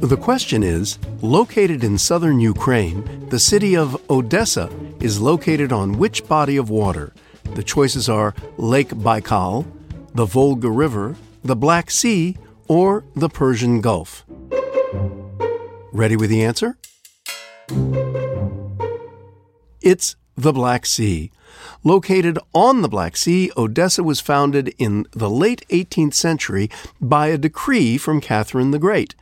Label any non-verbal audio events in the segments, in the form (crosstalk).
The question is located in southern Ukraine, the city of Odessa is located on which body of water? The choices are Lake Baikal, the Volga River, the Black Sea, or the Persian Gulf. Ready with the answer? It's the Black Sea. Located on the Black Sea, Odessa was founded in the late 18th century by a decree from Catherine the Great.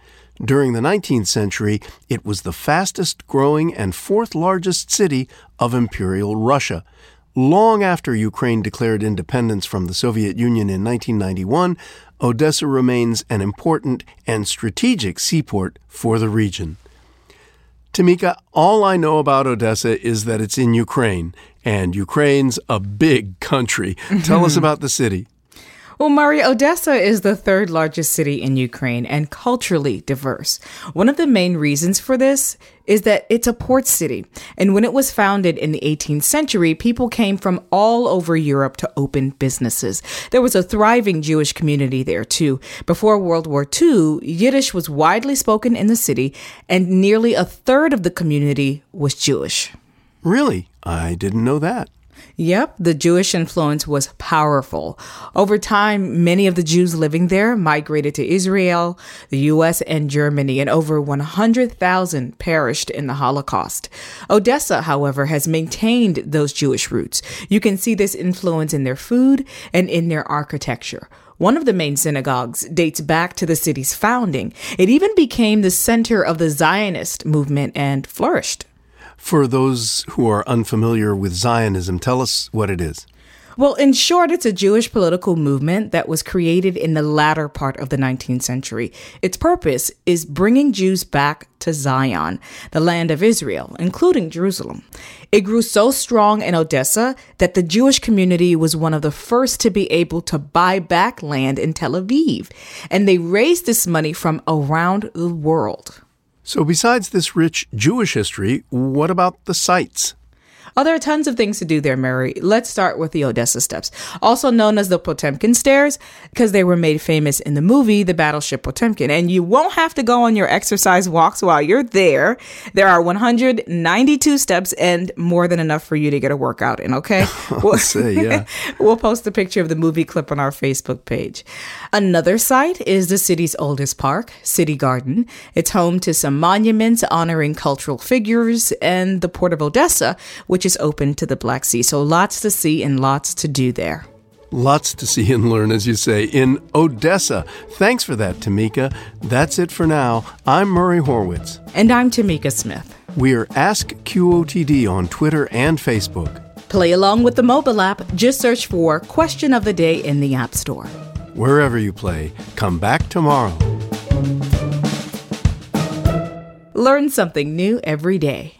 During the 19th century, it was the fastest growing and fourth largest city of Imperial Russia. Long after Ukraine declared independence from the Soviet Union in 1991, Odessa remains an important and strategic seaport for the region. Tamika, all I know about Odessa is that it's in Ukraine, and Ukraine's a big country. Tell us (laughs) about the city. Well, Murray, Odessa is the third largest city in Ukraine and culturally diverse. One of the main reasons for this is that it's a port city. And when it was founded in the 18th century, people came from all over Europe to open businesses. There was a thriving Jewish community there too. Before World War II, Yiddish was widely spoken in the city, and nearly a third of the community was Jewish. Really? I didn't know that. Yep, the Jewish influence was powerful. Over time, many of the Jews living there migrated to Israel, the US, and Germany, and over 100,000 perished in the Holocaust. Odessa, however, has maintained those Jewish roots. You can see this influence in their food and in their architecture. One of the main synagogues dates back to the city's founding. It even became the center of the Zionist movement and flourished. For those who are unfamiliar with Zionism, tell us what it is. Well, in short, it's a Jewish political movement that was created in the latter part of the 19th century. Its purpose is bringing Jews back to Zion, the land of Israel, including Jerusalem. It grew so strong in Odessa that the Jewish community was one of the first to be able to buy back land in Tel Aviv, and they raised this money from around the world. So, besides this rich Jewish history, what about the sites? Oh, there are tons of things to do there, Murray. Let's start with the Odessa Steps, also known as the Potemkin Stairs, because they were made famous in the movie The Battleship Potemkin. And you won't have to go on your exercise walks while you're there. There are 192 steps and more than enough for you to get a workout in, okay? (laughs) we'll, say, yeah. (laughs) we'll post a picture of the movie clip on our Facebook page. Another site is the city's oldest park, City Garden. It's home to some monuments honoring cultural figures and the Port of Odessa, which is open to the Black Sea. So lots to see and lots to do there. Lots to see and learn, as you say, in Odessa. Thanks for that, Tamika. That's it for now. I'm Murray Horwitz. And I'm Tamika Smith. We're Ask QOTD on Twitter and Facebook. Play along with the mobile app. Just search for Question of the Day in the App Store. Wherever you play, come back tomorrow. Learn something new every day.